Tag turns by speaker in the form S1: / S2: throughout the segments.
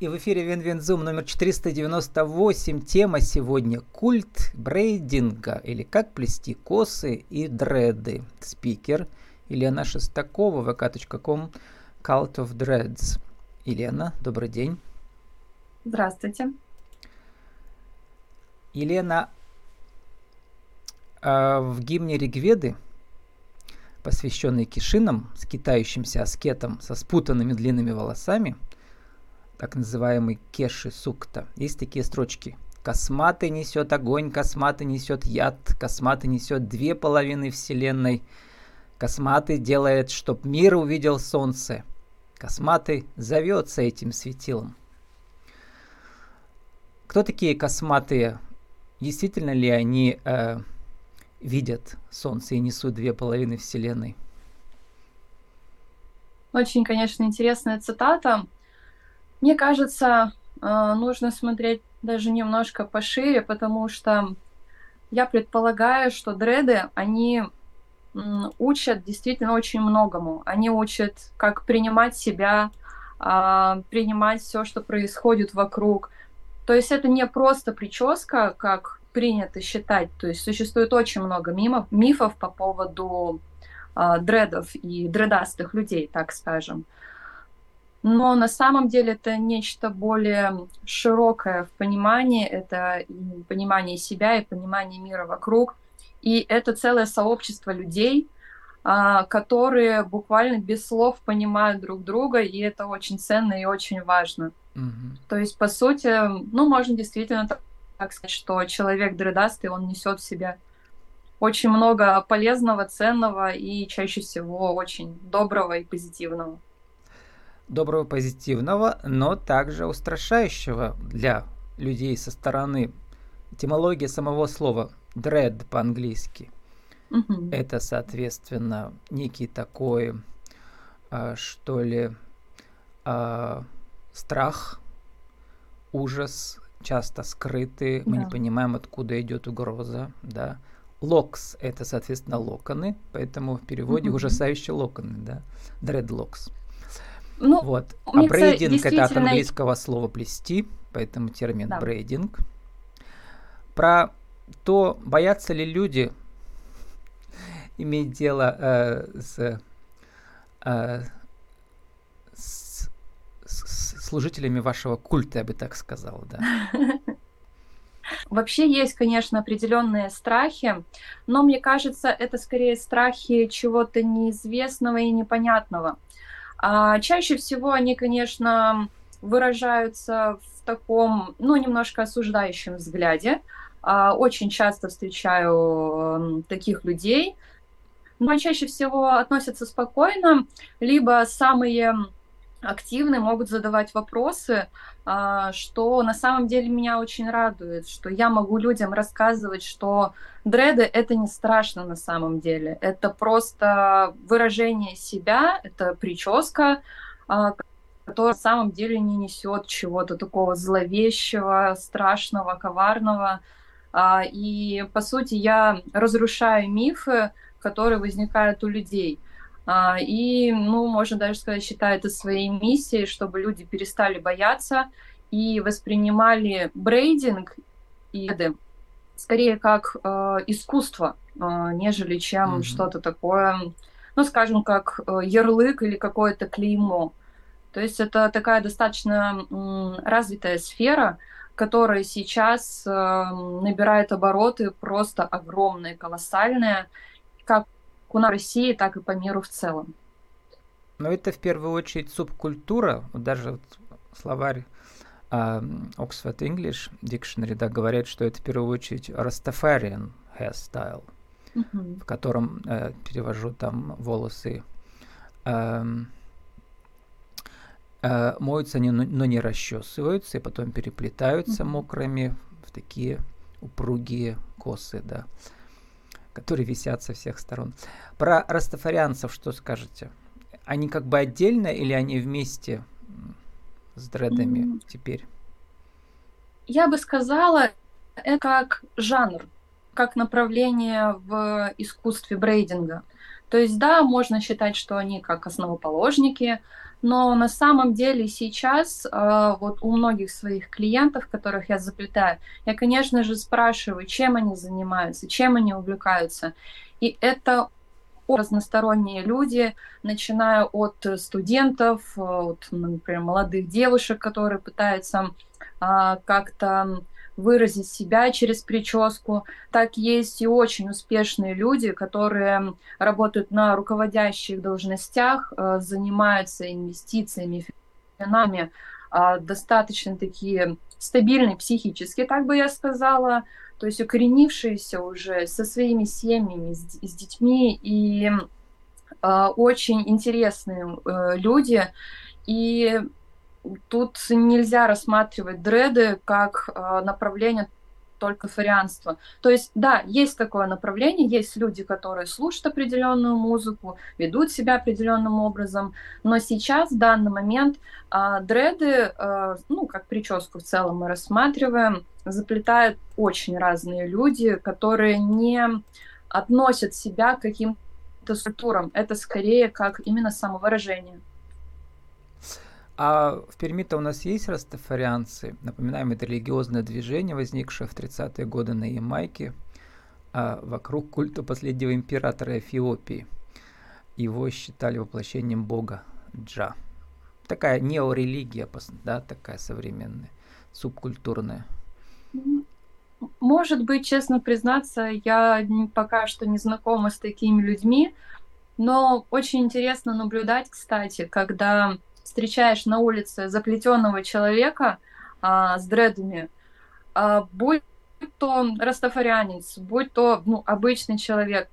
S1: И в эфире Win-Win Zoom номер 498. Тема сегодня «Культ брейдинга» или «Как плести косы и дреды». Спикер Елена Шестакова, vk.com, Cult of Dreads. Елена, добрый день.
S2: Здравствуйте.
S1: Елена, а, в гимне Ригведы, посвященный кешинам, скитающимся аскетам со спутанными длинными волосами – так называемый кеши сукта. Есть такие строчки. Косматый несет огонь, косматый несет яд, косматый несет две половины вселенной. Косматый делает, чтоб мир увидел солнце. Косматый зовется этим светилом. Кто такие косматые? Действительно ли они э, видят солнце и несут две половины вселенной?
S2: Очень, конечно, интересная цитата. Мне кажется, э, нужно смотреть даже немножко пошире, потому что я предполагаю, что дреды, они учат действительно очень многому. Они учат, как принимать себя, а, принимать все, что происходит вокруг. То есть это не просто прическа, как принято считать. То есть существует очень много мимов, мифов по поводу э, дредов и дредастых людей, так скажем но на самом деле это нечто более широкое в понимании, это понимание себя и понимание мира вокруг, и это целое сообщество людей, а, которые буквально без слов понимают друг друга, и это очень ценно и очень важно. Mm-hmm. То есть, по сути, ну, можно действительно так, так сказать, что человек дредастый, он несет в себе очень много полезного, ценного и чаще всего очень доброго и позитивного
S1: доброго, позитивного, но также устрашающего для людей со стороны. Этимология самого слова dread по-английски. Mm-hmm. Это, соответственно, некий такой, а, что ли, а, страх, ужас, часто скрытый. Мы yeah. не понимаем, откуда идет угроза, да. Локс – это, соответственно, локоны, поэтому в переводе mm-hmm. ужасающие локоны, да. Dreadlocks. Ну, вот. А брейдинг действительно... это от английского слова плести, поэтому термин да. брейдинг. Про то, боятся ли люди иметь дело э, с, э, с, с служителями вашего культа, я бы так сказал, да.
S2: Вообще есть, конечно, определенные страхи, но мне кажется, это скорее страхи чего-то неизвестного и непонятного. А чаще всего они, конечно, выражаются в таком, ну, немножко осуждающем взгляде. А, очень часто встречаю таких людей, но чаще всего относятся спокойно, либо самые активны, могут задавать вопросы, а, что на самом деле меня очень радует, что я могу людям рассказывать, что дреды это не страшно на самом деле, это просто выражение себя, это прическа, а, которая на самом деле не несет чего-то такого зловещего, страшного, коварного. А, и по сути я разрушаю мифы, которые возникают у людей. А, и, ну, можно даже сказать, считаю это своей миссией, чтобы люди перестали бояться и воспринимали брейдинг и скорее как э, искусство, э, нежели чем mm-hmm. что-то такое, ну, скажем, как э, ярлык или какое-то клеймо. То есть это такая достаточно развитая сфера, которая сейчас э, набирает обороты просто огромные, колоссальные, как у нас в России, так и по миру в целом.
S1: Но это в первую очередь субкультура, даже вот словарь uh, Oxford English Dictionary да, говорят, что это в первую очередь Rastafarian hairstyle, mm-hmm. в котором э, перевожу там волосы э, э, моются они, но не расчесываются, и потом переплетаются mm-hmm. мокрыми в такие упругие косы, да которые висят со всех сторон. Про растафарианцев что скажете? Они как бы отдельно или они вместе с дредами mm. теперь?
S2: Я бы сказала, это как жанр, как направление в искусстве брейдинга. То есть, да, можно считать, что они как основоположники, Но на самом деле сейчас э, вот у многих своих клиентов, которых я заплетаю, я, конечно же, спрашиваю, чем они занимаются, чем они увлекаются. И это разносторонние люди, начиная от студентов, от, например, молодых девушек, которые пытаются а, как-то выразить себя через прическу. Так есть и очень успешные люди, которые работают на руководящих должностях, э, занимаются инвестициями, финансами, а, достаточно такие стабильные психически, так бы я сказала, то есть укоренившиеся уже со своими семьями, с, с детьми и э, очень интересные э, люди. И тут нельзя рассматривать дреды как э, направление только фарианства. То есть, да, есть такое направление, есть люди, которые слушают определенную музыку, ведут себя определенным образом, но сейчас, в данный момент, э, дреды, э, ну, как прическу в целом мы рассматриваем, заплетают очень разные люди, которые не относят себя к каким-то структурам. Это скорее как именно самовыражение.
S1: А в Перми-то у нас есть растафарианцы. Напоминаем, это религиозное движение, возникшее в 30-е годы на Ямайке а вокруг культа последнего императора Эфиопии. Его считали воплощением бога Джа. Такая неорелигия, да, такая современная, субкультурная.
S2: Может быть, честно признаться, я пока что не знакома с такими людьми, но очень интересно наблюдать, кстати, когда встречаешь на улице заплетенного человека а, с дредами, а, будь то растафарианец, будь то ну, обычный человек,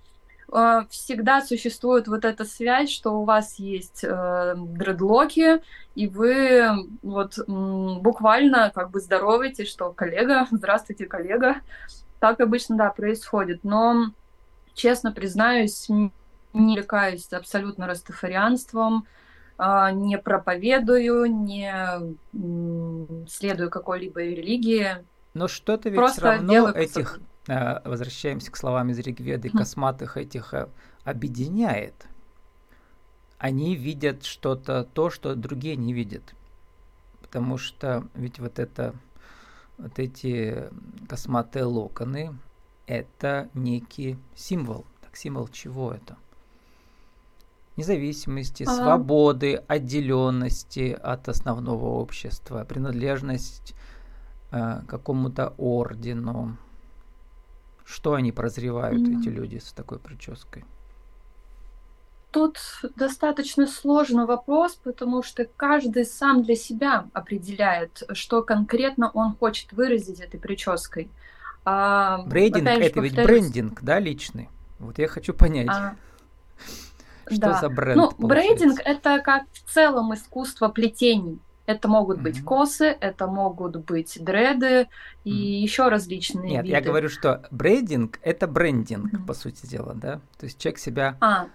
S2: а, всегда существует вот эта связь, что у вас есть э, дредлоки, и вы вот буквально как бы здороваете, что коллега, здравствуйте, коллега. Так обычно, да, происходит. Но, честно признаюсь, не увлекаюсь абсолютно растафарианством, не проповедую, не следую какой-либо религии.
S1: Но что-то ведь Просто все равно этих, э, возвращаемся к словам из Ригведы, хм. косматых этих э, объединяет. Они видят что-то, то, что другие не видят. Потому что ведь вот это, вот эти косматые локоны, это некий символ. Так символ чего это? Независимости, ага. свободы, отделенности от основного общества, принадлежность э, какому-то ордену. Что они прозревают, mm. эти люди с такой прической?
S2: Тут достаточно сложный вопрос, потому что каждый сам для себя определяет, что конкретно он хочет выразить этой прической.
S1: А, брендинг это повторюсь... ведь брендинг, да, личный. Вот я хочу понять. А, что да. за бренд?
S2: Ну, получается? брейдинг это как в целом искусство плетений. Это могут mm-hmm. быть косы, это могут быть дреды и mm. еще различные
S1: Нет,
S2: виды.
S1: я говорю, что брейдинг это брендинг, mm-hmm. по сути дела, да? То есть человек себя а.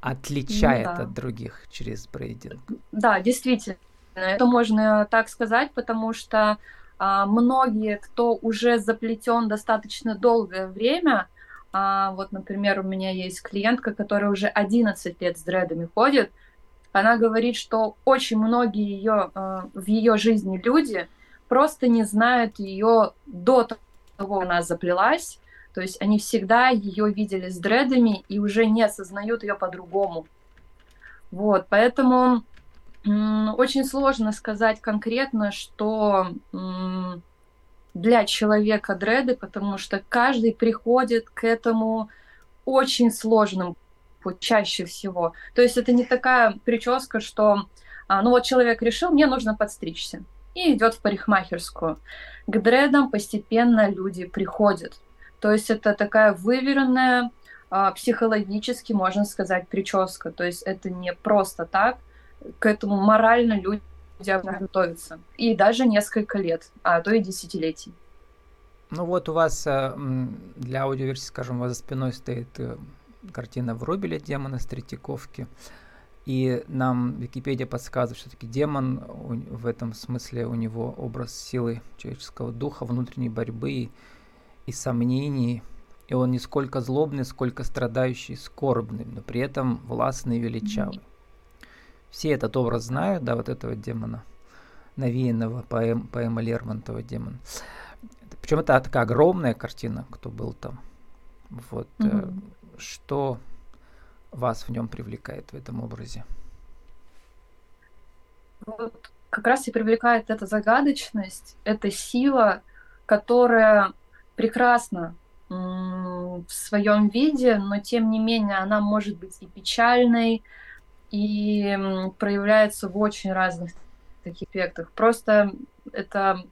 S1: отличает ну, да. от других через брейдинг.
S2: Да, действительно. Это можно так сказать, потому что а, многие, кто уже заплетен достаточно долгое время, а, вот, например, у меня есть клиентка, которая уже 11 лет с дредами ходит. Она говорит, что очень многие ее, э, в ее жизни люди просто не знают ее до того, как она заплелась. То есть они всегда ее видели с дредами и уже не осознают ее по-другому. Вот, поэтому очень сложно сказать конкретно, что для человека дреды, потому что каждый приходит к этому очень сложным чаще всего. То есть это не такая прическа, что а, ну вот человек решил, мне нужно подстричься, и идет в парикмахерскую. К дредам постепенно люди приходят. То есть это такая выверенная, а, психологически, можно сказать, прическа. То есть это не просто так, к этому морально люди готовиться. И даже несколько лет, а то и десятилетий.
S1: Ну вот у вас э, для аудиоверсии, скажем, у вас за спиной стоит э, картина Врубеля «Демона с Третьяковки». И нам Википедия подсказывает, что таки демон в этом смысле у него образ силы человеческого духа, внутренней борьбы и, и сомнений. И он не сколько злобный, сколько страдающий, скорбный, но при этом властный и величавый. Все этот образ знают, да, вот этого демона, навеянного поэм, поэма Лермонтова демон. Причем это такая огромная картина, кто был там. Вот. Mm-hmm. Что вас в нем привлекает в этом образе?
S2: Вот как раз и привлекает эта загадочность, эта сила, которая прекрасна в своем виде, но тем не менее она может быть и печальной, и проявляется в очень разных таких эффектах. Просто это,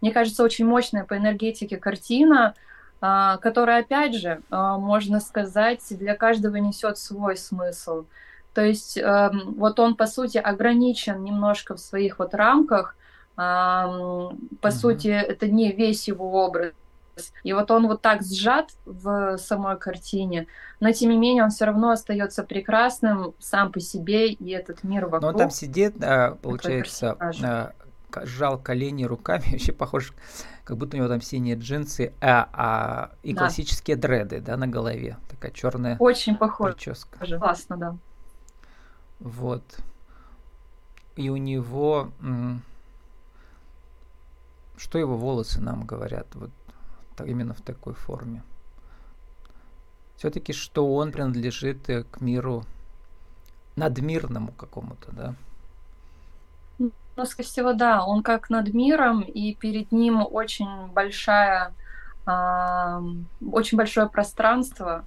S2: мне кажется, очень мощная по энергетике картина, а, которая, опять же, а, можно сказать, для каждого несет свой смысл. То есть эм, вот он, по сути, ограничен немножко в своих вот рамках. По mm сути, это не весь его образ. И вот он вот так сжат в самой картине, но тем не менее он все равно остается прекрасным сам по себе, и этот мир вокруг.
S1: Но он там сидит, а, получается, а, сжал колени руками, вообще похож, как будто у него там синие джинсы, а, а и да. классические дреды, да, на голове, такая черная.
S2: Очень похоже. Прическа. Классно, да.
S1: Вот. И у него... Что его волосы нам говорят? Вот именно в такой форме. Все-таки, что он принадлежит э, к миру надмирному какому-то, да?
S2: Ну, скорее всего, да. Он как над миром, и перед ним очень большая, э, очень большое пространство,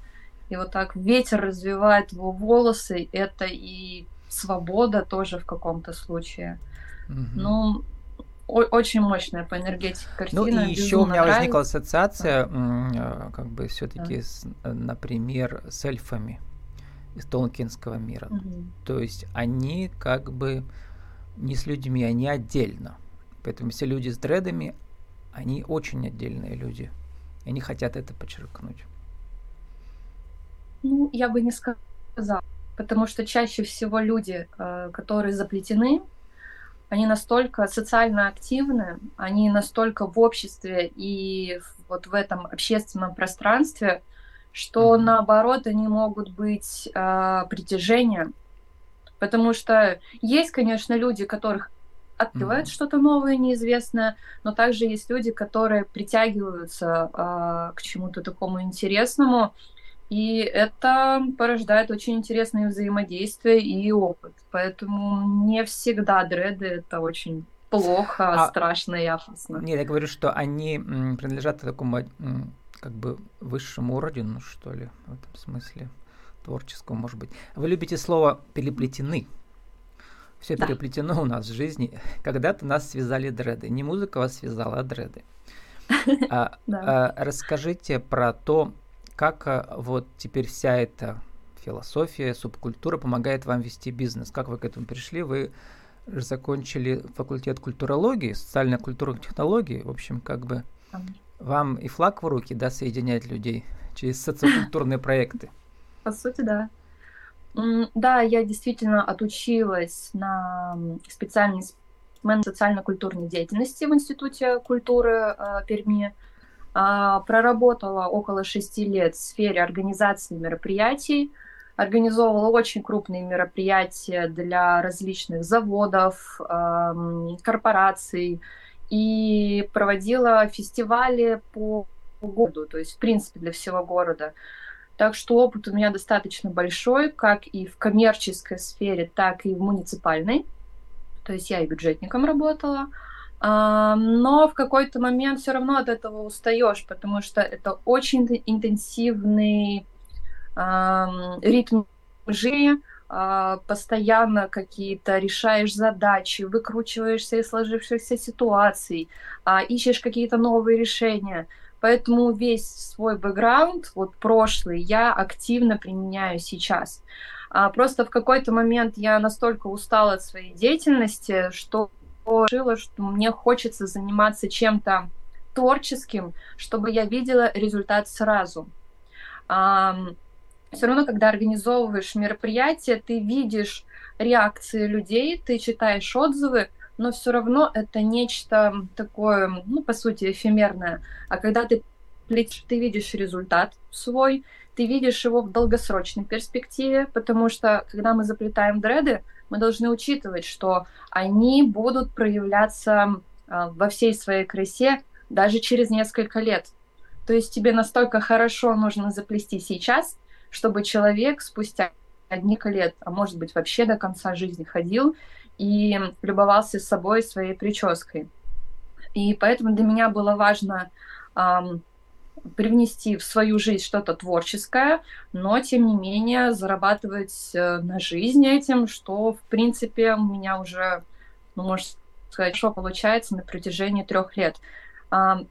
S2: и вот так ветер развивает его волосы, это и свобода тоже в каком-то случае. Угу. Ну, очень мощная по энергетике картина.
S1: Ну и еще у меня нравится. возникла ассоциация, да. как бы все-таки, да. например, с эльфами из Толкинского мира. Угу. То есть они как бы не с людьми, они отдельно. Поэтому все люди с дредами, они очень отдельные люди. И они хотят это подчеркнуть.
S2: Ну, я бы не сказала, потому что чаще всего люди, э, которые заплетены, они настолько социально активны, они настолько в обществе и вот в этом общественном пространстве, что mm-hmm. наоборот они могут быть э, притяжением. Потому что есть, конечно, люди, которых открывают mm-hmm. что-то новое, неизвестное, но также есть люди, которые притягиваются э, к чему-то такому интересному, и это порождает очень интересные взаимодействия и опыт. Поэтому не всегда дреды это очень плохо, а, страшно и опасно.
S1: Нет, я говорю, что они принадлежат такому как бы высшему ордену, что ли, в этом смысле, творческому, может быть. Вы любите слово «переплетены». Все да. переплетено у нас в жизни. Когда-то нас связали дреды. Не музыка вас связала, а дреды. А, а, расскажите про то, как э, вот теперь вся эта философия, субкультура помогает вам вести бизнес? Как вы к этому пришли? Вы закончили факультет культурологии, социально-культурных технологий. В общем, как бы вам и флаг в руки, да, соединять людей через социокультурные проекты.
S2: По сути, да. Да, я действительно отучилась на специальность менеджмент социально-культурной деятельности в Институте культуры э, Перми. А, проработала около шести лет в сфере организации мероприятий, организовывала очень крупные мероприятия для различных заводов, корпораций и проводила фестивали по городу, то есть в принципе для всего города. Так что опыт у меня достаточно большой, как и в коммерческой сфере, так и в муниципальной. То есть я и бюджетником работала. Но в какой-то момент все равно от этого устаешь, потому что это очень интенсивный ритм жизни, а, постоянно какие-то решаешь задачи, выкручиваешься из сложившихся ситуаций, а, ищешь какие-то новые решения. Поэтому весь свой бэкграунд, вот прошлый, я активно применяю сейчас. А, просто в какой-то момент я настолько устала от своей деятельности, что решила, что мне хочется заниматься чем-то творческим, чтобы я видела результат сразу. Все равно, когда организовываешь мероприятие, ты видишь реакции людей, ты читаешь отзывы, но все равно это нечто такое, ну, по сути, эфемерное. А когда ты плетишь, ты видишь результат свой, ты видишь его в долгосрочной перспективе, потому что когда мы заплетаем дреды, мы должны учитывать, что они будут проявляться э, во всей своей красе даже через несколько лет. То есть тебе настолько хорошо нужно заплести сейчас, чтобы человек спустя несколько лет, а может быть вообще до конца жизни ходил и любовался собой, своей прической. И поэтому для меня было важно эм, привнести в свою жизнь что-то творческое, но тем не менее зарабатывать э, на жизнь этим, что в принципе у меня уже, ну, можно сказать, что получается на протяжении трех лет. Э,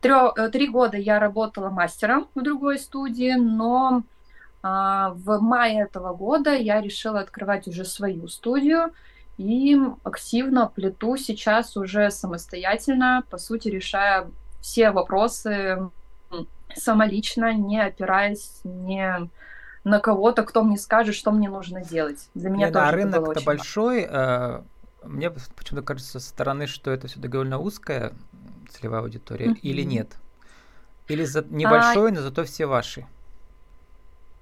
S2: трё, три года я работала мастером в другой студии, но э, в мае этого года я решила открывать уже свою студию и активно плету сейчас уже самостоятельно, по сути, решая все вопросы самолично, не опираясь не на кого-то, кто мне скажет, что мне нужно делать. Для меня
S1: Нет,
S2: тоже
S1: а рынок-то большой. Важно. Мне почему-то кажется со стороны, что это все довольно узкая целевая аудитория, mm-hmm. или нет? Или за... небольшой, а... но зато все ваши?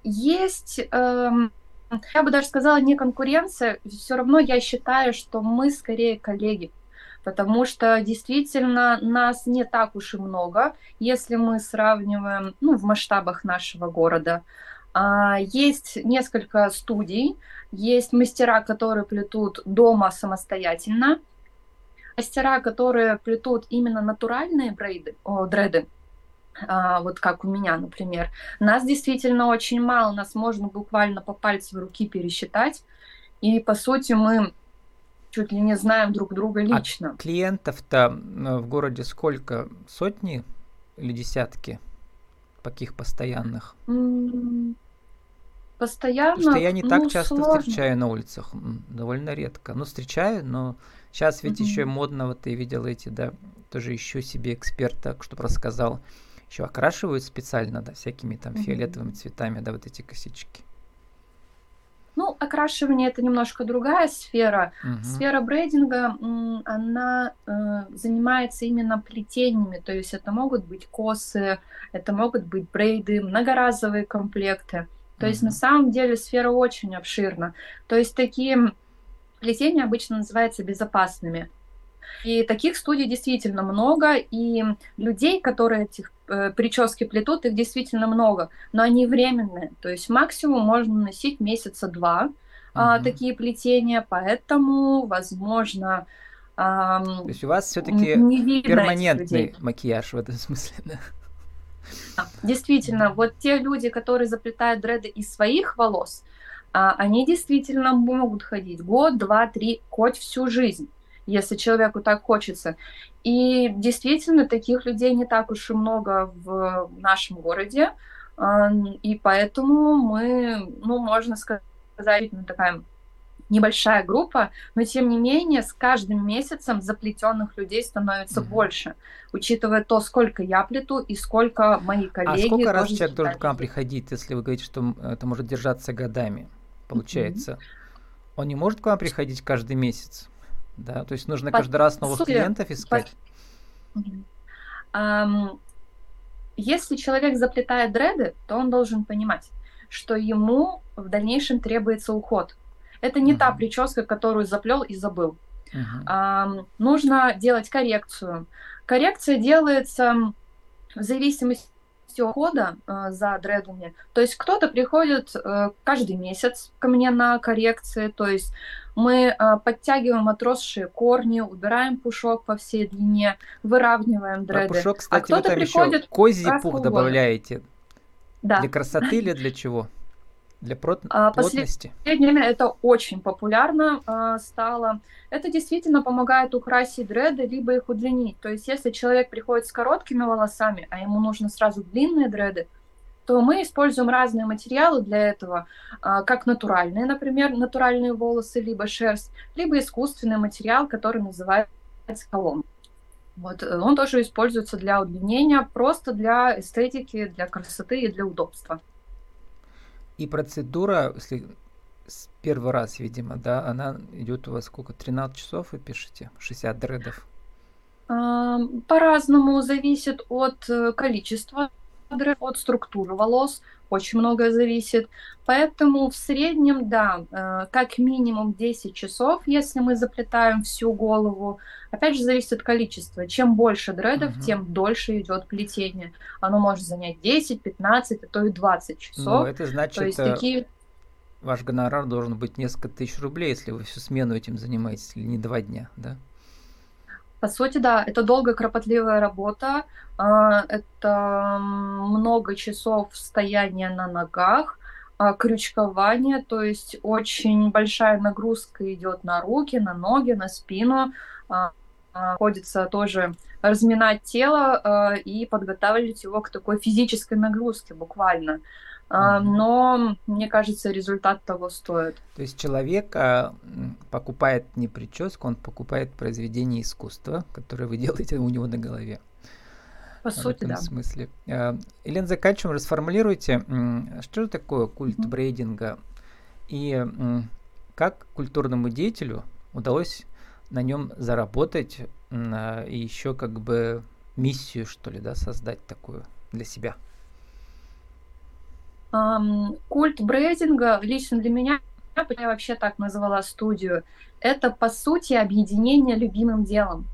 S2: Есть, эм, я бы даже сказала, не конкуренция. Все равно я считаю, что мы скорее коллеги потому что действительно нас не так уж и много, если мы сравниваем ну, в масштабах нашего города. А, есть несколько студий, есть мастера, которые плетут дома самостоятельно, мастера, которые плетут именно натуральные брейды, о, дреды, а, вот как у меня, например. Нас действительно очень мало, нас можно буквально по пальцу руки пересчитать, и по сути мы чуть ли не знаем друг друга а лично.
S1: А клиентов-то в городе сколько? Сотни или десятки? Таких постоянных?
S2: Постоянно.
S1: Потому что я не ну, так часто сложно. встречаю на улицах, довольно редко. Ну, встречаю, но сейчас ведь угу. еще модно, вот ты видела эти, да, тоже ищу себе эксперта, чтобы рассказал. Еще окрашивают специально, да, всякими там угу. фиолетовыми цветами, да, вот эти косички.
S2: Ну, окрашивание это немножко другая сфера. Угу. Сфера брейдинга, она э, занимается именно плетениями, то есть это могут быть косы, это могут быть брейды, многоразовые комплекты. То есть на самом деле сфера очень обширна. То есть такие плетения обычно называются безопасными. И таких студий действительно много, и людей, которые этих э, прически плетут, их действительно много, но они временные, то есть максимум можно носить месяца два а, такие плетения, поэтому, возможно,
S1: а, то есть у вас все-таки перманентный макияж в этом смысле, да?
S2: Действительно, вот те люди, которые заплетают дреды из своих волос, а, они действительно могут ходить год, два, три, хоть всю жизнь если человеку так хочется. И действительно, таких людей не так уж и много в нашем городе, и поэтому мы, ну, можно сказать, такая небольшая группа, но тем не менее с каждым месяцем заплетенных людей становится mm-hmm. больше, учитывая то, сколько я плету и сколько мои коллеги. А
S1: сколько раз человек должен к вам приходить, если вы говорите, что это может держаться годами, получается? Mm-hmm. Он не может к вам приходить каждый месяц? Да, то есть нужно По каждый раз новых сути, клиентов искать.
S2: По... Если человек заплетает дреды, то он должен понимать, что ему в дальнейшем требуется уход. Это не uh-huh. та прическа, которую заплел и забыл. Uh-huh. А, нужно делать коррекцию. Коррекция делается в зависимости ухода э, за дредами. То есть кто-то приходит э, каждый месяц ко мне на коррекции, то есть мы э, подтягиваем отросшие корни, убираем пушок по всей длине, выравниваем дреды.
S1: Про пушок, а кстати, а кто-то вы там приходит еще козий пух добавляете. Да. Для красоты или для чего? Для прот... а, плотности?
S2: Последнее время это очень популярно а, стало. Это действительно помогает украсить дреды, либо их удлинить. То есть если человек приходит с короткими волосами, а ему нужно сразу длинные дреды, то мы используем разные материалы для этого, а, как натуральные, например, натуральные волосы, либо шерсть, либо искусственный материал, который называется колом. Вот, э, он тоже используется для удлинения, просто для эстетики, для красоты и для удобства.
S1: И процедура, если с первый раз, видимо, да, она идет у вас сколько, 13 часов вы пишете? 60 дредов?
S2: По-разному зависит от э, количества от структуры волос, очень многое зависит. Поэтому в среднем, да, э, как минимум 10 часов, если мы заплетаем всю голову. Опять же, зависит от количества. Чем больше дредов, угу. тем дольше идет плетение. Оно может занять 10, 15, а то и 20 часов. Ну,
S1: это значит, то есть э, такие... ваш гонорар должен быть несколько тысяч рублей, если вы всю смену этим занимаетесь, или не два дня, да?
S2: По сути, да, это долгая, кропотливая работа, а, это много часов стояния на ногах, а, крючкование, то есть очень большая нагрузка идет на руки, на ноги, на спину. А, приходится тоже разминать тело и подготавливать его к такой физической нагрузке буквально. Но, мне кажется, результат того стоит.
S1: То есть человек а, покупает не прическу, он покупает произведение искусства, которое вы делаете у него на голове.
S2: По в сути, этом да.
S1: смысле. А, Елена, заканчиваем, расформулируйте, что же такое культ mm-hmm. брейдинга и как культурному деятелю удалось на нем заработать и еще как бы миссию, что ли, да, создать такую для себя?
S2: Культ брейдинга лично для меня, я вообще так назвала студию, это по сути объединение любимым делом.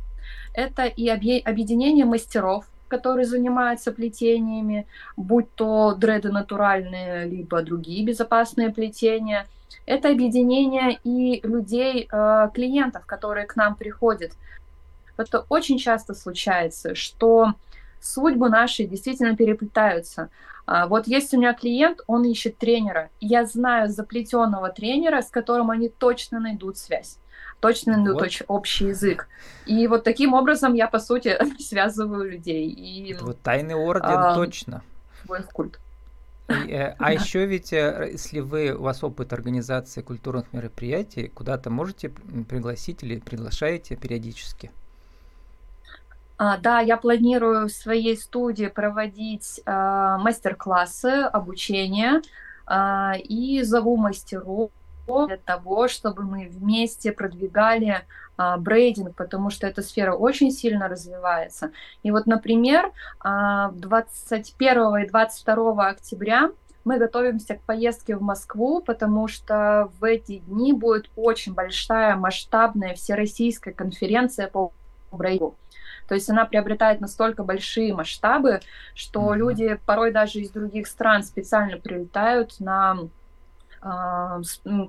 S2: Это и объединение мастеров, которые занимаются плетениями, будь то дреды натуральные, либо другие безопасные плетения. Это объединение и людей, э, клиентов, которые к нам приходят. Это очень часто случается, что судьбы наши действительно переплетаются. А, вот есть у меня клиент, он ищет тренера. Я знаю заплетенного тренера, с которым они точно найдут связь точно найдут вот. общий язык. И вот таким образом я, по сути, связываю людей. И,
S1: вот тайный орден а, точно.
S2: Свой культ.
S1: Э, а еще ведь, э, если вы, у вас опыт организации культурных мероприятий, куда-то можете пригласить или приглашаете периодически?
S2: А, да, я планирую в своей студии проводить а, мастер-классы, обучение а, и зову мастеров для того, чтобы мы вместе продвигали а, брейдинг, потому что эта сфера очень сильно развивается. И вот, например, а, 21 и 22 октября мы готовимся к поездке в Москву, потому что в эти дни будет очень большая масштабная всероссийская конференция по брейдингу. То есть она приобретает настолько большие масштабы, что mm-hmm. люди порой даже из других стран специально прилетают на а,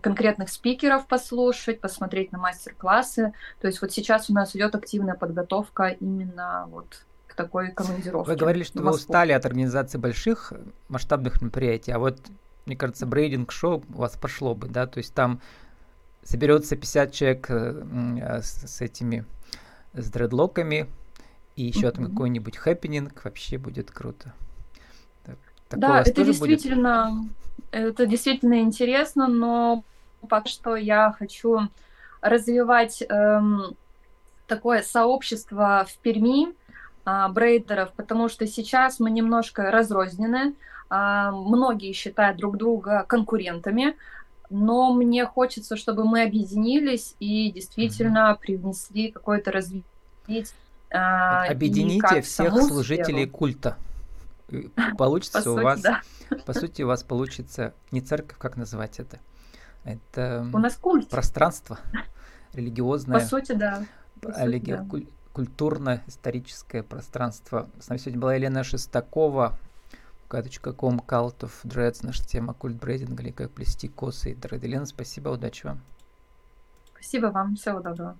S2: конкретных спикеров послушать, посмотреть на мастер-классы. То есть вот сейчас у нас идет активная подготовка именно вот к такой командировке.
S1: Вы говорили, что вы устали от организации больших масштабных мероприятий, а вот, мне кажется, braiding-шоу у вас пошло бы, да, то есть там соберется 50 человек э, а, с этими с дредлоками, и еще там какой-нибудь хэппенинг, вообще будет круто.
S2: Так, да, это действительно, будет? это действительно интересно, но пока что я хочу развивать эм, такое сообщество в Перми э, брейдеров, потому что сейчас мы немножко разрознены, э, многие считают друг друга конкурентами, но мне хочется, чтобы мы объединились и действительно mm-hmm. привнесли какое-то развитие
S1: а, Объедините всех служителей сферу. культа. Получится по у сути, вас, да. по сути, у вас получится не церковь, как называть это? Это
S2: у нас культ.
S1: пространство религиозное.
S2: По сути, да. По
S1: сути, да. Культурно-историческое пространство. С нами сегодня была Елена Шестакова, .com Cult of Dreads, наша тема культ брейдинга или как плести косы и дред. Елена, спасибо, удачи вам.
S2: Спасибо вам, всего доброго.